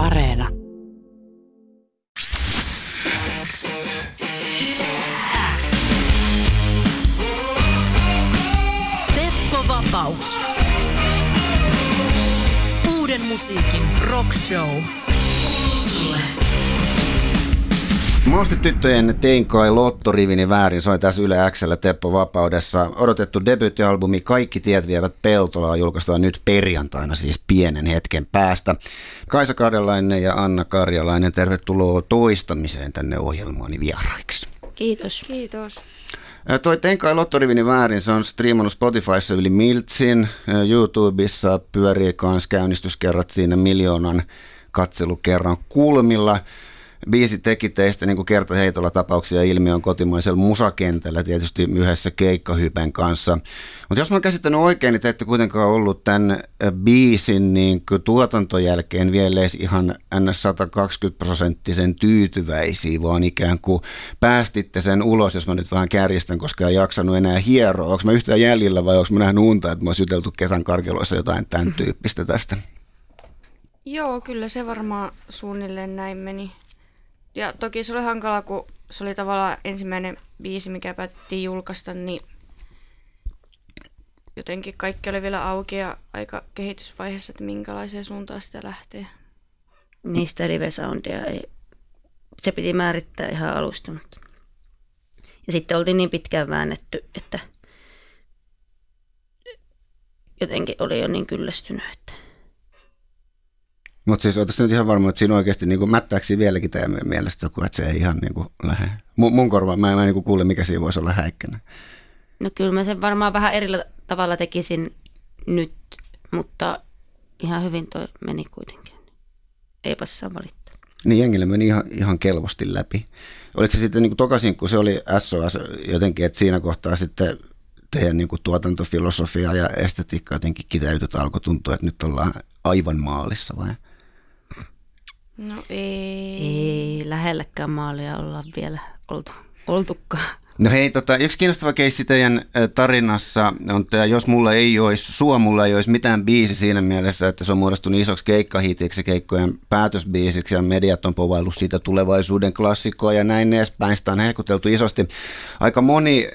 Areena. Teppo Vapaus. Uuden musiikin rock show. Maustityttöjen Tein kai Lottorivini väärin soi tässä Yle Xllä Teppo Vapaudessa. Odotettu debyyttialbumi Kaikki tiet vievät Peltolaa julkaistaan nyt perjantaina, siis pienen hetken päästä. Kaisa Karjalainen ja Anna Karjalainen, tervetuloa toistamiseen tänne ohjelmaani vieraiksi. Kiitos. Kiitos. Toi Tein kai Lottorivini väärin, se on striimannut Spotifyssa yli miltsin. YouTubessa pyörii kans käynnistyskerrat siinä miljoonan katselukerran kulmilla. Biisi teki teistä niin kertaheitolla tapauksia ilmiön kotimaisella musakentällä, tietysti yhdessä keikkahypen kanssa. Mutta jos mä oon käsittänyt oikein, niin te ette kuitenkaan ollut tämän äh, biisin niin kuin tuotanton jälkeen vielä edes ihan ns. 120 prosenttisen tyytyväisiä, vaan ikään kuin päästitte sen ulos, jos mä nyt vähän kärjistän, koska en jaksanut enää hieroa. Onko mä yhtään jäljellä vai onko mä nähnyt unta, että mä oon juteltu kesän karkeloissa jotain tämän tyyppistä tästä? Joo, kyllä se varmaan suunnilleen näin meni. Ja toki se oli hankala, kun se oli tavallaan ensimmäinen biisi, mikä päätettiin julkaista, niin jotenkin kaikki oli vielä auki ja aika kehitysvaiheessa, että minkälaiseen suuntaan sitä lähtee. Niistä live-soundia ei, se piti määrittää ihan alusta. Mutta. Ja sitten oltiin niin pitkään väännetty, että jotenkin oli jo niin kyllästynyt, että Mutta siis oletko nyt ihan varma, että siinä oikeasti niin siinä vieläkin teidän mielestä joku, että se ei ihan niin kuin lähde. Mun, mun korva, mä en, mä en niin kuule, mikä siinä voisi olla häikkänä. No kyllä mä sen varmaan vähän eri tavalla tekisin nyt, mutta ihan hyvin toi meni kuitenkin. Eipä saa valittaa. Niin jengille meni ihan, ihan kelvosti läpi. Oliko se sitten niin kuin tokasin, kun se oli SOS jotenkin, että siinä kohtaa sitten teidän niin kuin tuotantofilosofia ja estetiikka jotenkin kiteytyt alkoi tuntua, että nyt ollaan aivan maalissa vai? No ei. Ei lähelläkään maalia olla vielä oltu, oltukaan. No hei, tota, yksi kiinnostava keissi teidän tarinassa on tämä, jos mulla ei olisi, sua mulla ei olisi mitään biisi siinä mielessä, että se on muodostunut isoksi keikkahitiksi, keikkojen päätösbiisiksi ja mediat on povaillut siitä tulevaisuuden klassikkoa ja näin edespäin. Sitä on hehkuteltu isosti. Aika moni,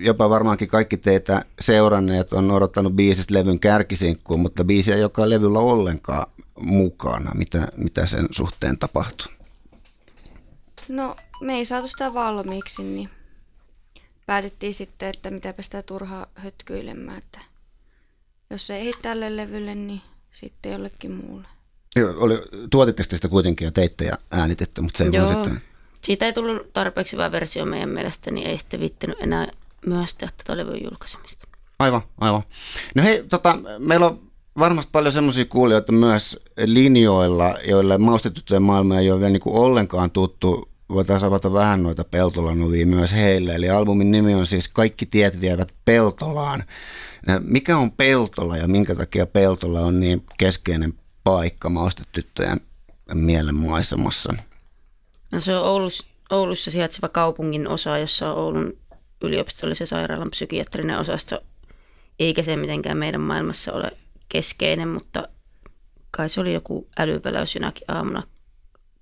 jopa varmaankin kaikki teitä seuranneet, on odottanut biisistä levyn kärkisinkkuun, mutta biisi ei joka levyllä ollenkaan mukana. Mitä, mitä sen suhteen tapahtuu? No, me ei saatu sitä valmiiksi, niin päätettiin sitten, että mitäpä sitä turhaa hötkyilemään, että jos se ei tälle levylle, niin sitten jollekin muulle. Joo, Oli, tuotitteko te sitä kuitenkin ja teitte ja äänititte, mutta se ei vaan Joo. sitten... Siitä ei tullut tarpeeksi hyvä versio meidän mielestä, niin ei sitten viittinyt enää myöstää tätä levyn julkaisemista. Aivan, aivan. No hei, tota, meillä on varmasti paljon semmoisia kuulijoita myös linjoilla, joille maustetyttöjen maailma ei ole vielä niin kuin ollenkaan tuttu. Voitaisiin avata vähän noita Peltolanuvia myös heille. Eli albumin nimi on siis Kaikki tiet vievät Peltolaan. Mikä on Peltola ja minkä takia Peltola on niin keskeinen paikka maustetyttöjen mielen maisemassa? No se on Oulus, Oulussa sijaitseva kaupungin osa, jossa on Oulun yliopistollisen sairaalan psykiatrinen osasto. Eikä se mitenkään meidän maailmassa ole keskeinen, mutta kai se oli joku älyväläys jonakin aamuna,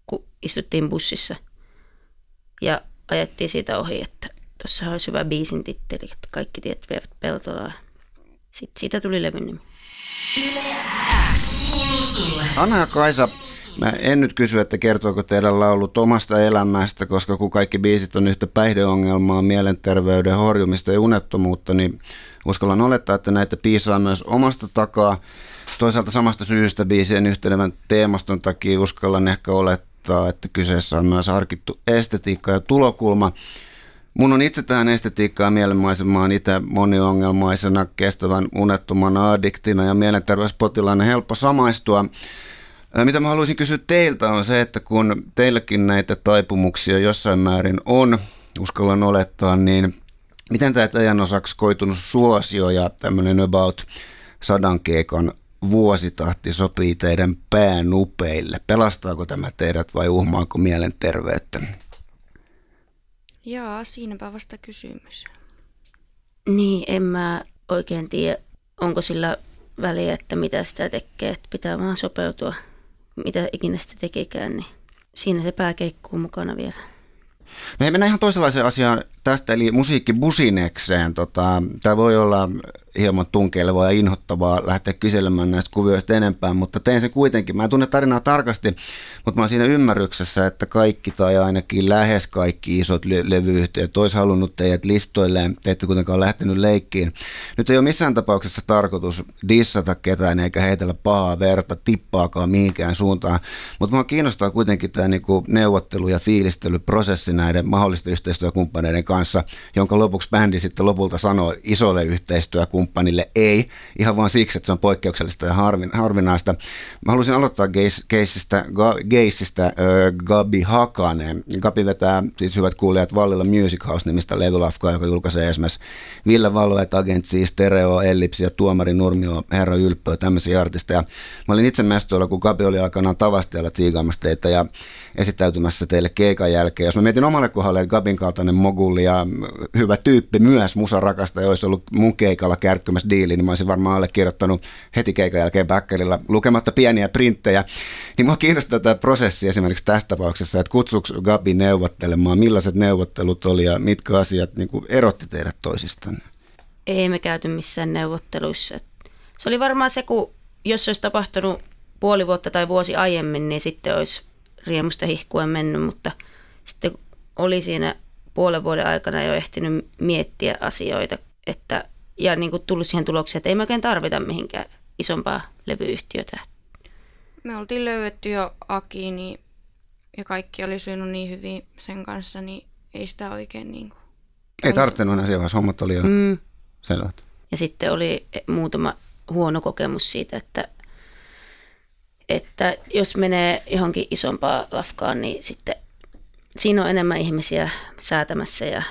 kun istuttiin bussissa ja ajettiin siitä ohi, että tuossa olisi hyvä biisin titteli, että kaikki tiet vievät peltolaan. Sitten siitä tuli levyn. Anna ja Kaisa, mä en nyt kysy, että kertooko teidän laulut omasta elämästä, koska kun kaikki biisit on yhtä päihdeongelmaa, mielenterveyden horjumista ja unettomuutta, niin uskallan olettaa, että näitä piisaa myös omasta takaa. Toisaalta samasta syystä biisien yhtenevän teemaston takia uskallan ehkä olettaa, että kyseessä on myös harkittu estetiikka ja tulokulma. Mun on itse tähän estetiikkaan mielenmaisemaan itse moniongelmaisena, kestävän unettomana addiktina ja mielenterveyspotilaana helppo samaistua. Mitä mä haluaisin kysyä teiltä on se, että kun teilläkin näitä taipumuksia jossain määrin on, uskallan olettaa, niin miten tämä teidän osaksi koitunut suosio ja tämmöinen about sadan keikan vuositahti sopii teidän päänupeille? Pelastaako tämä teidät vai uhmaako mielenterveyttä? Jaa, siinäpä vasta kysymys. Niin, en mä oikein tiedä, onko sillä väliä, että mitä sitä tekee. Että pitää vaan sopeutua mitä ikinä sitten tekikään, niin siinä se pää keikkuu mukana vielä. Me mennään ihan toisenlaiseen asiaan tästä, eli musiikki businekseen. Tota, tämä voi olla hieman tunkeilevaa ja inhottavaa lähteä kyselemään näistä kuvioista enempää, mutta tein sen kuitenkin. Mä en tunne tarinaa tarkasti, mutta mä oon siinä ymmärryksessä, että kaikki tai ainakin lähes kaikki isot le- levyyhtiöt olisi halunnut teidät listoilleen. Te ette kuitenkaan lähtenyt leikkiin. Nyt ei ole missään tapauksessa tarkoitus dissata ketään eikä heitellä pahaa verta tippaakaan mihinkään suuntaan, mutta mua kiinnostaa kuitenkin tämä niinku neuvottelu- ja fiilistelyprosessi näiden mahdollisten yhteistyökumppaneiden kanssa, jonka lopuksi bändi sitten lopulta sanoo isolle yhteistyökumppanille kumppanille ei, ihan vaan siksi, että se on poikkeuksellista ja harvin, harvinaista. Mä haluaisin aloittaa geissistä, geissistä Gabi Hakanen. Gabi vetää siis hyvät kuulijat Vallilla Music House-nimistä levylafkaa, joka julkaisee esimerkiksi Ville Valveet, Agentsi, Stereo, Ellipsi ja Tuomari Nurmio, Herra Ylppö, tämmöisiä artisteja. Mä olin itse mestoilla, kun Gabi oli aikanaan tavastialla tsiigaamassa teitä ja esittäytymässä teille keikan jälkeen. Jos mä mietin omalle kohdalle, että Gabin kaltainen moguli ja hyvä tyyppi myös musarakasta, olisi ollut mun keikalla kärkkymässä diili, niin mä olisin varmaan allekirjoittanut heti keikan jälkeen backerilla lukematta pieniä printtejä. Niin mua kiinnostaa tämä prosessi esimerkiksi tässä tapauksessa, että kutsuks Gabi neuvottelemaan, millaiset neuvottelut oli ja mitkä asiat niin kuin erotti teidät toisistanne? Ei me käyty missään neuvotteluissa. Se oli varmaan se, kun jos se olisi tapahtunut puoli vuotta tai vuosi aiemmin, niin sitten olisi riemusta hihkuen mennyt, mutta sitten oli siinä puolen vuoden aikana jo ehtinyt miettiä asioita, että ja niin kuin tullut siihen tulokseen, että ei me oikein tarvita mihinkään isompaa levyyhtiötä. Me oltiin löydetty jo Aki, niin, ja kaikki oli sujunut niin hyvin sen kanssa, niin ei sitä oikein niin kuin... Ei tarvittanut enää siellä hommat oli jo mm. selvät. Ja sitten oli muutama huono kokemus siitä, että, että jos menee johonkin isompaan lafkaan, niin sitten siinä on enemmän ihmisiä säätämässä ja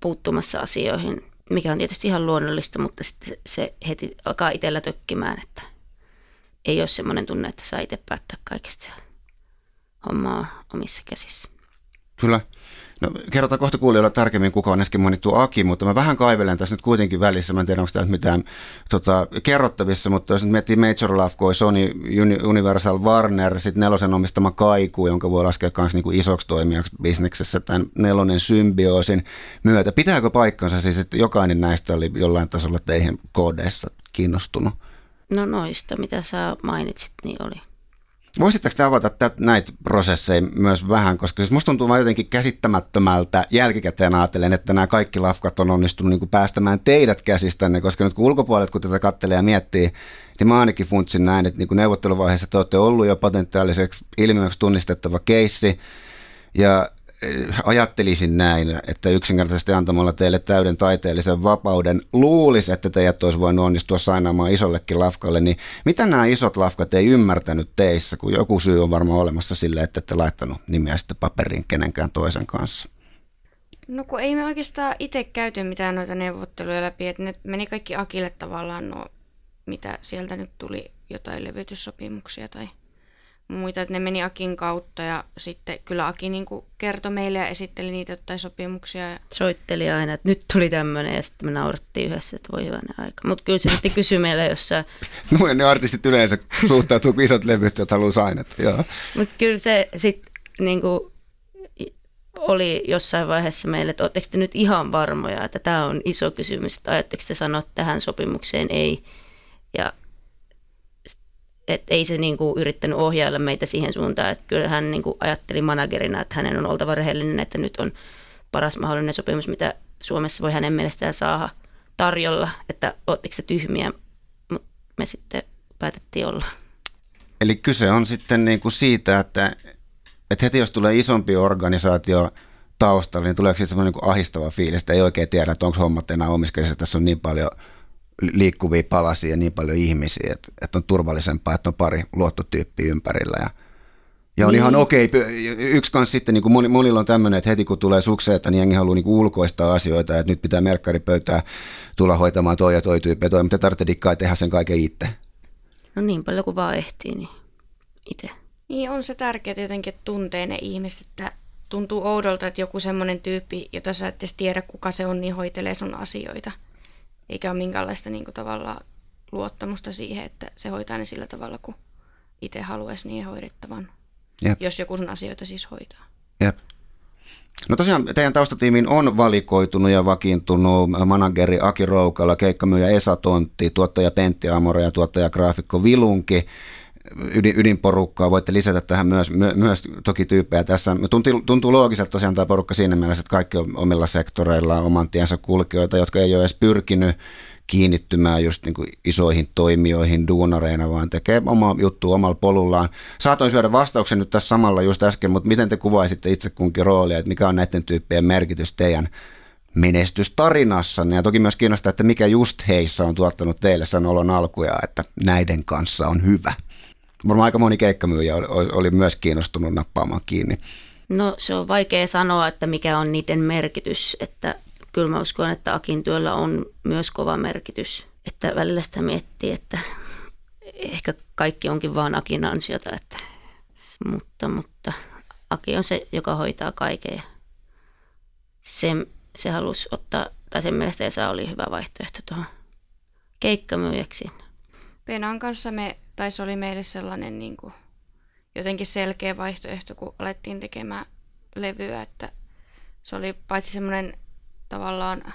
puuttumassa asioihin mikä on tietysti ihan luonnollista, mutta sitten se heti alkaa itsellä tökkimään, että ei ole semmoinen tunne, että saa itse päättää kaikesta hommaa omissa käsissä. Kyllä. No, kerrotaan kohta kuulijoilla tarkemmin, kuka on äsken mainittu Aki, mutta mä vähän kaivelen tässä nyt kuitenkin välissä. Mä en tiedä, onko tämä mitään tota, kerrottavissa, mutta jos nyt miettii Major Love Sony, Universal, Warner, sitten nelosen omistama Kaiku, jonka voi laskea myös niin isoksi toimijaksi bisneksessä tämän nelonen symbioosin myötä. Pitääkö paikkansa siis, että jokainen näistä oli jollain tasolla teihin koodeissa kiinnostunut? No noista, mitä sä mainitsit, niin oli. Voisitteko te avata tät, näitä prosesseja myös vähän, koska siis musta tuntuu vaan jotenkin käsittämättömältä jälkikäteen ajatellen, että nämä kaikki lafkat on onnistunut niin kuin päästämään teidät käsistänne, koska nyt kun ulkopuolet, kun tätä kattelee ja miettii, niin mä ainakin funtsin näin, että niin kuin neuvotteluvaiheessa te olette ollut jo potentiaaliseksi ilmiöksi tunnistettava keissi, ja ajattelisin näin, että yksinkertaisesti antamalla teille täyden taiteellisen vapauden luulisi, että teidät olisi voinut onnistua sainaamaan isollekin lafkalle, niin mitä nämä isot lafkat ei ymmärtänyt teissä, kun joku syy on varmaan olemassa sille, että ette laittanut nimiä sitten paperin kenenkään toisen kanssa? No kun ei me oikeastaan itse käyty mitään noita neuvotteluja läpi, että ne meni kaikki Akille tavallaan no, mitä sieltä nyt tuli jotain levytyssopimuksia tai muita, että ne meni Akin kautta ja sitten kyllä Aki niin kertoi meille ja esitteli niitä jotain sopimuksia. Ja... Soitteli aina, että nyt tuli tämmöinen ja sitten me naurattiin yhdessä, että voi hyvänä aika. Mutta kyllä se sitten kysyi meille jossain. Noin ne artistit yleensä suhtautuu, kun isot levyt, joita haluaa sainat. Mutta kyllä se sitten niin oli jossain vaiheessa meille, että oletteko te nyt ihan varmoja, että tämä on iso kysymys, että ajatteko te sanoa tähän sopimukseen ei. Ja että ei se niin kuin yrittänyt ohjailla meitä siihen suuntaan, että kyllä hän niin kuin ajatteli managerina, että hänen on oltava rehellinen, että nyt on paras mahdollinen sopimus, mitä Suomessa voi hänen mielestään saada tarjolla, että ottiko se tyhmiä, mutta me sitten päätettiin olla. Eli kyse on sitten niin kuin siitä, että, että heti jos tulee isompi organisaatio taustalla, niin tuleeko siitä semmoinen niin ahistava fiilis, että ei oikein tiedä, että onko hommat enää omiskelissa, tässä on niin paljon – liikkuvia palasia ja niin paljon ihmisiä, että, että on turvallisempaa, että on pari luottotyyppiä ympärillä ja ja on niin. ihan okei. Yksi kanssa sitten, niin kuin moni, monilla on tämmöinen, että heti kun tulee sukseita, niin jengi haluaa niin kuin ulkoistaa asioita, että nyt pitää merkkaripöytää tulla hoitamaan toi ja toi tyyppi ja toi, mutta tarvitsee dikkaa tehdä sen kaiken itse. No niin paljon kuin vaan ehtii, niin itse. Niin on se tärkeää jotenkin, että tuntee ne ihmiset, että tuntuu oudolta, että joku semmoinen tyyppi, jota sä et edes tiedä kuka se on, niin hoitelee sun asioita eikä ole minkäänlaista niin kuin, tavallaan luottamusta siihen, että se hoitaa ne sillä tavalla, kun itse haluaisi niin hoidettavan. Jep. Jos joku sun asioita siis hoitaa. Jep. No tosiaan teidän taustatiimiin on valikoitunut ja vakiintunut manageri Aki Roukala, keikkamyyjä Esa Tontti, tuottaja Pentti Amora ja tuottaja graafikko Vilunki. Ydin, ydinporukkaa voitte lisätä tähän myös, my, myös toki tyyppejä tässä. Tuntuu, tuntuu loogiselta tosiaan tämä porukka siinä mielessä, että kaikki on omilla sektoreillaan oman tiensä kulkijoita, jotka ei ole edes pyrkinyt kiinnittymään just niin kuin isoihin toimijoihin duunareina, vaan tekee oma juttu omalla polullaan. Saatoin syödä vastauksen nyt tässä samalla just äsken, mutta miten te kuvaisitte itse kunkin roolia, että mikä on näiden tyyppien merkitys teidän menestystarinassanne ja toki myös kiinnostaa, että mikä just heissä on tuottanut teille sen olon alkuja, että näiden kanssa on hyvä. Varmaan aika moni keikkamyyjä oli, oli myös kiinnostunut nappaamaan kiinni. No se on vaikea sanoa, että mikä on niiden merkitys, että kyllä mä uskon, että Akin työllä on myös kova merkitys. Että välillä sitä miettii, että ehkä kaikki onkin vaan Akin ansiota, että, mutta, mutta Aki on se, joka hoitaa kaiken ja se, se halusi ottaa, tai sen mielestä Esa oli hyvä vaihtoehto tuohon keikkamyyjäksi. Penan kanssa me, tai se oli meille sellainen niin kuin, jotenkin selkeä vaihtoehto, kun alettiin tekemään levyä, että se oli paitsi semmoinen tavallaan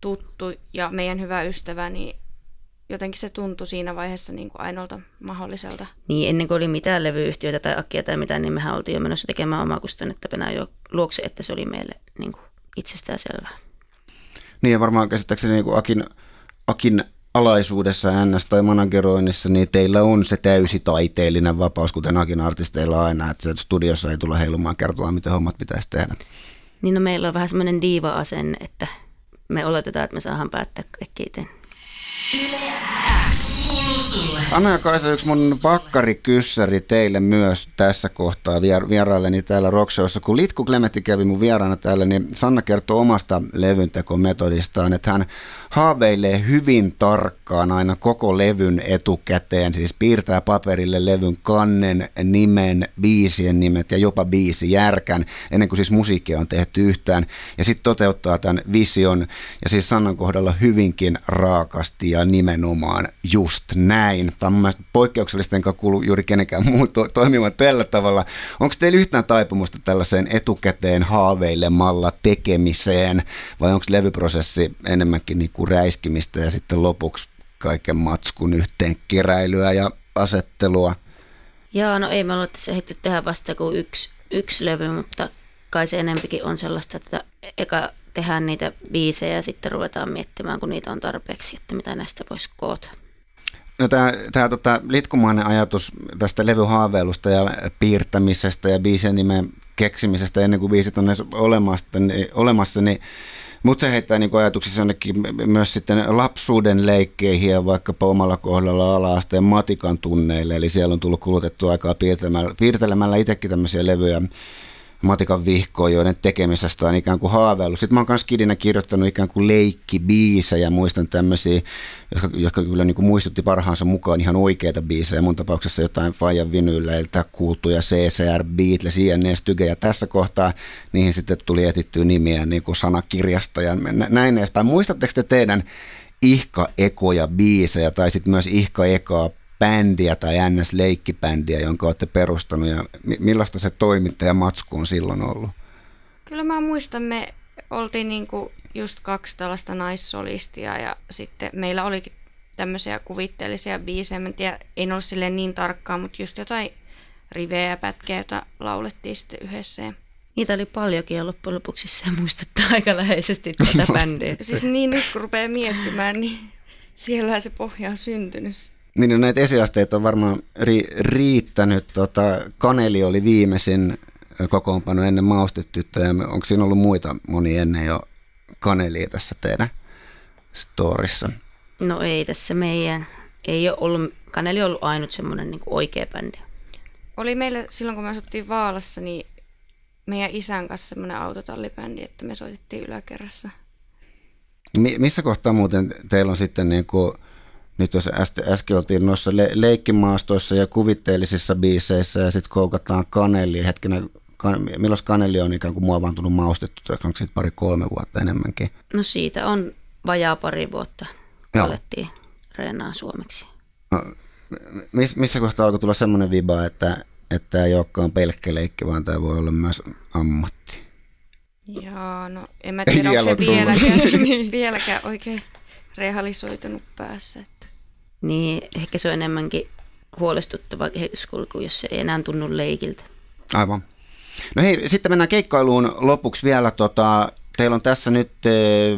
tuttu ja meidän hyvä ystävä, niin jotenkin se tuntui siinä vaiheessa niin kuin ainoalta mahdolliselta. Niin, ennen kuin oli mitään levyyhtiöitä tai akkia tai mitään, niin mehän oltiin jo menossa tekemään omaa kustannetta Penaa jo luokse, että se oli meille niin kuin itsestään selvää. Niin ja varmaan käsittääkseni niin kuin Akin, Akin alaisuudessa NS tai manageroinnissa, niin teillä on se täysi taiteellinen vapaus, kuten Akin artisteilla aina, että studiossa ei tule heilumaan kertomaan, miten hommat pitäisi tehdä. Niin no meillä on vähän semmoinen diiva-asenne, että me oletetaan, että me saadaan päättää kaikki itse. Anna ja Kaisa, yksi mun pakkarikyssäri teille myös tässä kohtaa vier- vierailleni täällä Rockshowssa. Kun Litku Klemetti kävi mun vieraana täällä, niin Sanna kertoo omasta levyntekometodistaan, että hän haaveilee hyvin tarkkaan aina koko levyn etukäteen, siis piirtää paperille levyn kannen, nimen, biisien nimet ja jopa biisi järkän, ennen kuin siis musiikkia on tehty yhtään. Ja sitten toteuttaa tämän vision, ja siis Sannan kohdalla hyvinkin raakasti ja nimenomaan just näin. Tämä on mun mielestä poikkeuksellista, enkä kuulu juuri kenenkään muun to- toimimaan tällä tavalla. Onko teillä yhtään taipumusta tällaiseen etukäteen haaveilemalla tekemiseen, vai onko levyprosessi enemmänkin niin kuin räiskimistä ja sitten lopuksi kaiken matskun yhteen keräilyä ja asettelua? Joo, no ei me olla tässä ehditty tehdä vasta kuin yksi, yksi levy, mutta kai se enempikin on sellaista, että eka tehdään niitä biisejä ja sitten ruvetaan miettimään, kun niitä on tarpeeksi, että mitä näistä voisi koota. No tämä, tämä tota, litkumainen ajatus tästä levyhaaveilusta ja piirtämisestä ja biisien nimen keksimisestä ennen kuin biisit on edes olemassa, niin, olemassa, niin mutta se heittää niin ajatuksissa jonnekin myös sitten lapsuuden leikkeihin ja vaikkapa omalla kohdalla ala-asteen matikan tunneille. Eli siellä on tullut kulutettua aikaa piirtelemällä, piirtelemällä itsekin tämmöisiä levyjä matikan vihkoa, joiden tekemisestä on ikään kuin haaveillut. Sitten mä oon myös kidinä kirjoittanut ikään kuin leikkibiisejä, muistan tämmöisiä, jotka, jotka kyllä niin kuin muistutti parhaansa mukaan ihan oikeita biisejä. Mun tapauksessa jotain Fajan vinyyleiltä kuultuja CCR, Beatles, INS, Tyge, ja tässä kohtaa niihin sitten tuli etittyä nimiä niin kuin sanakirjasta ja näin edespäin. Muistatteko te teidän ihka-ekoja biisejä tai sitten myös ihka-ekaa bändiä tai NS-leikkibändiä, jonka olette perustanut ja millaista se toimittaja matsku on silloin ollut? Kyllä mä muistan, me oltiin niinku just kaksi tällaista naissolistia ja sitten meillä olikin tämmöisiä kuvitteellisia biisejä. Mä en tiedä, ei ollut silleen niin tarkkaan, mutta just jotain rivejä ja pätkejä, joita laulettiin sitten yhdessä. Niitä oli paljonkin ja loppujen lopuksi se muistuttaa aika läheisesti tätä bändiä. siis niin nyt kun rupeaa miettimään, niin siellä se pohja on syntynyt. Niin no näitä esiasteita on varmaan ri- riittänyt. Tota, Kaneli oli viimeisin kokoonpano ennen maustetyttöjä. Onko siinä ollut muita moni ennen jo Kanelia tässä teidän storissa? No ei tässä meidän. Ei ole ollut, Kaneli on ollut ainut semmoinen niin oikea bändi. Oli meillä silloin, kun me asuttiin Vaalassa, niin meidän isän kanssa semmoinen autotallibändi, että me soitettiin yläkerrassa. Mi- missä kohtaa muuten teillä on sitten niin kuin nyt jos äsken oltiin noissa le- leikkimaastoissa ja kuvitteellisissa biiseissä ja sitten koukataan kaneli, hetkinen, kan, milloin kaneli on ikään kuin muovaantunut maustettu, onko siitä pari-kolme vuotta enemmänkin? No siitä on vajaa pari vuotta, kun alettiin reenaa suomeksi. No, miss, missä kohtaa alkoi tulla semmoinen viba, että että tämä ei olekaan pelkkä leikki, vaan tämä voi olla myös ammatti? Jaa, no en mä tiedä, onko se vieläkään, vieläkään oikein realisoitunut päässä. Että. Niin, ehkä se on enemmänkin huolestuttava kehityskulku, jos se ei enää tunnu leikiltä. Aivan. No hei, sitten mennään keikkailuun lopuksi vielä. Tota, teillä on tässä nyt e,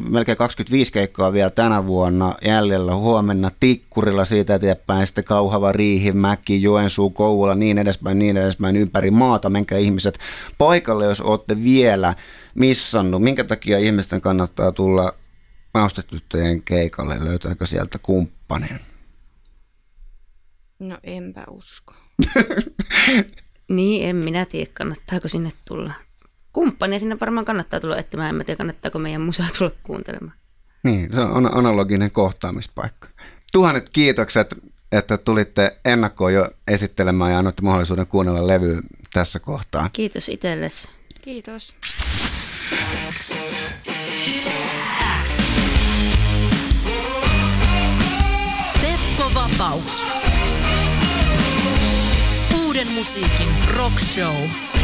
melkein 25 keikkaa vielä tänä vuonna jäljellä. Huomenna Tikkurilla siitä eteenpäin, sitten Kauhava, Riihi, Mäki, Joensuu, Kouvola, niin edespäin, niin edespäin ympäri maata. Menkää ihmiset paikalle, jos olette vielä missannut. Minkä takia ihmisten kannattaa tulla maustetyttöjen keikalle? Löytääkö sieltä kumppanin? No enpä usko. niin, en minä tiedä, kannattaako sinne tulla. Kumppania sinne varmaan kannattaa tulla etsimään, en mä tiedä, kannattaako meidän musaa tulla kuuntelemaan. Niin, se on analoginen kohtaamispaikka. Tuhannet kiitokset, että tulitte ennakkoon jo esittelemään ja annoitte mahdollisuuden kuunnella levyä tässä kohtaa. Kiitos itsellesi. Kiitos. Vapaus. Uuden musiikin rock show.